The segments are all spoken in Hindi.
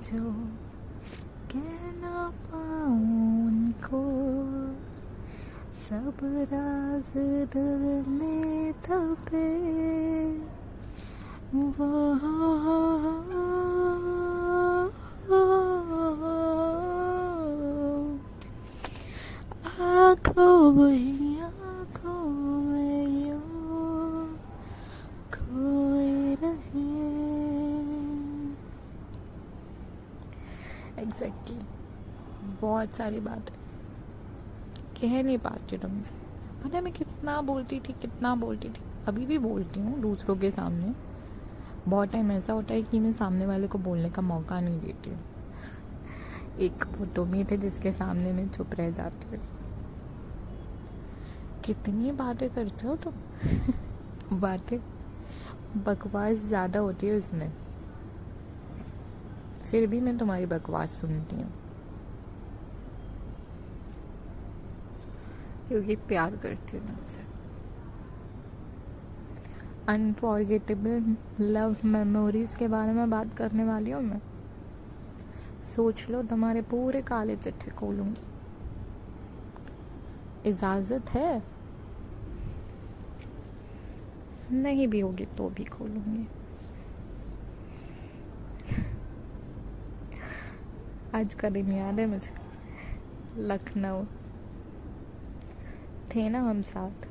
जो कहना पाऊँ सब राज दिल में थपे। वो आँखों एग्जैक्टली बहुत सारी बातें। कह नहीं पाती तुमसे। पता है मैं कितना बोलती थी, कितना बोलती थी। अभी भी बोलती हूँ दूसरों के सामने। बहुत टाइम ऐसा होता है कि मैं सामने वाले को बोलने का मौका नहीं देती हूँ। एक तुम ही थे जिसके सामने मैं चुप रह जाती हूँ। कितनी बातें करते हो तुम? बातें बकवास ज़्यादा होती है उसमें। फिर भी मैं तुम्हारी बकवास सुनती हूँ। क्योंकि प्यार करती हूँ तुमसे। अनफॉरगेटेबल लव मेमोरीज के बारे में बात करने वाली हूँ मैं। सोच लो, तुम्हारे पूरे काले चिट्ठे खोलूँगी। इजाज़त है? नहीं भी होगी तो भी खोलूँगी। आज का दिन याद है मुझे? लखनऊ। थे ना हम साथ।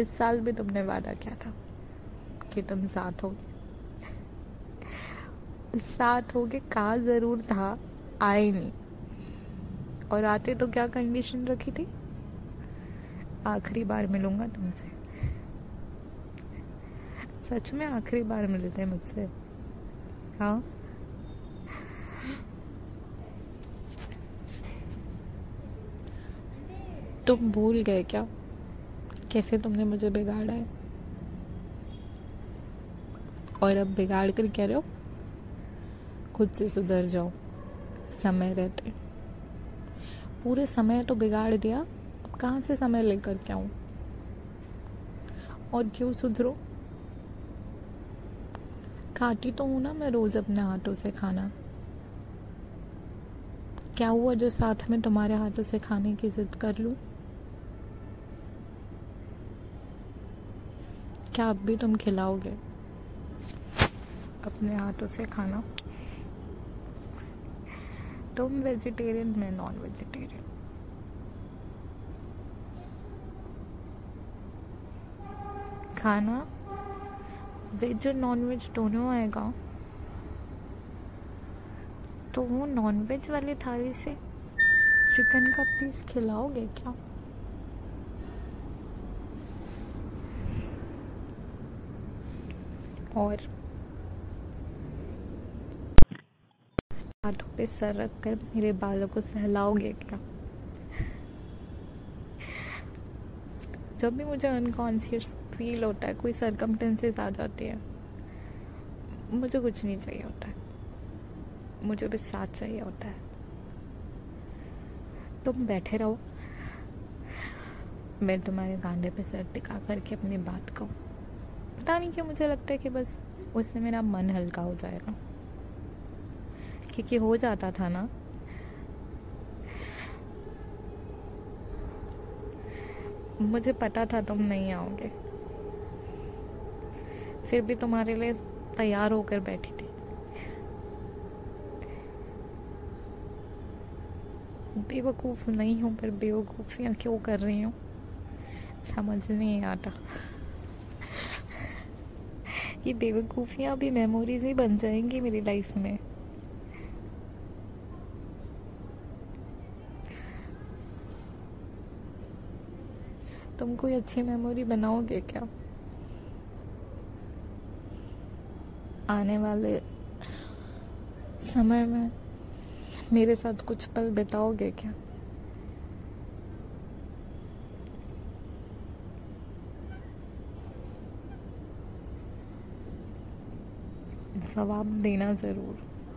इस साल भी तुमने वादा किया था कि तुम साथ हो साथ होगे कहा ज़रूर था, आए नहीं। और आते तो क्या कंडीशन रखी थी? आखिरी बार मिलूँगा तुमसे। सच में आखिरी बार मिलते हैं मुझसे। हाँ? तुम भूल गए क्या? कैसे तुमने मुझे बिगाड़ा है? और अब बिगाड़ कर कह रहे हो? खुद से सुधर जाओ। समय रहते पूरे समय तो बिगाड़ दिया। अब कहाँ से समय लेकर के आऊँ? और क्यों सुधरो? खाती तो हूँ ना मैं रोज अपने हाथों से खाना। क्या हुआ जो साथ में तुम्हारे हाथों से खाने की जिद कर लूँ? क्या अब भी तुम खिलाओगे? अपने हाथों से खाना। तुम वेजिटेरियन मैं नॉन वेजिटेरियन खाना? वेज और नॉन वेज दोनों आएगा। तो वो नॉन वेज वाली थाली से चिकन का पीस खिलाओगे क्या? और हाथों पे सर रख कर मेरे बालों को सहलाओगे क्या? जब भी मुझे अनकॉन्शियस फील होता है, कोई सरकमटेंसेस आ जाती है, मुझे कुछ नहीं चाहिए होता है। मुझे बस साथ चाहिए होता है। तुम बैठे रहो। मैं तुम्हारे कांधे पे सर टिका करके अपनी बात कहूँ। पता नहीं क्यों मुझे लगता है कि बस उससे मेरा मन हल्का हो जाएगा। क्योंकि हो जाता था ना। मुझे पता था तुम नहीं आओगे। फिर भी तुम्हारे लिए तैयार होकर बैठी थी। बेवकूफ़ नहीं हूँ, पर बेवकूफ़ियाँ क्यों कर रही हूँ? समझ नहीं आता। ये बेवकूफ़ियाँ भी मेमोरीज ही बन जाएँगी मेरी लाइफ में। तुम कोई अच्छी मेमोरी बनाओगे क्या? आने वाले समय में मेरे साथ कुछ पल बिताओगे क्या? जवाब देना ज़रूर।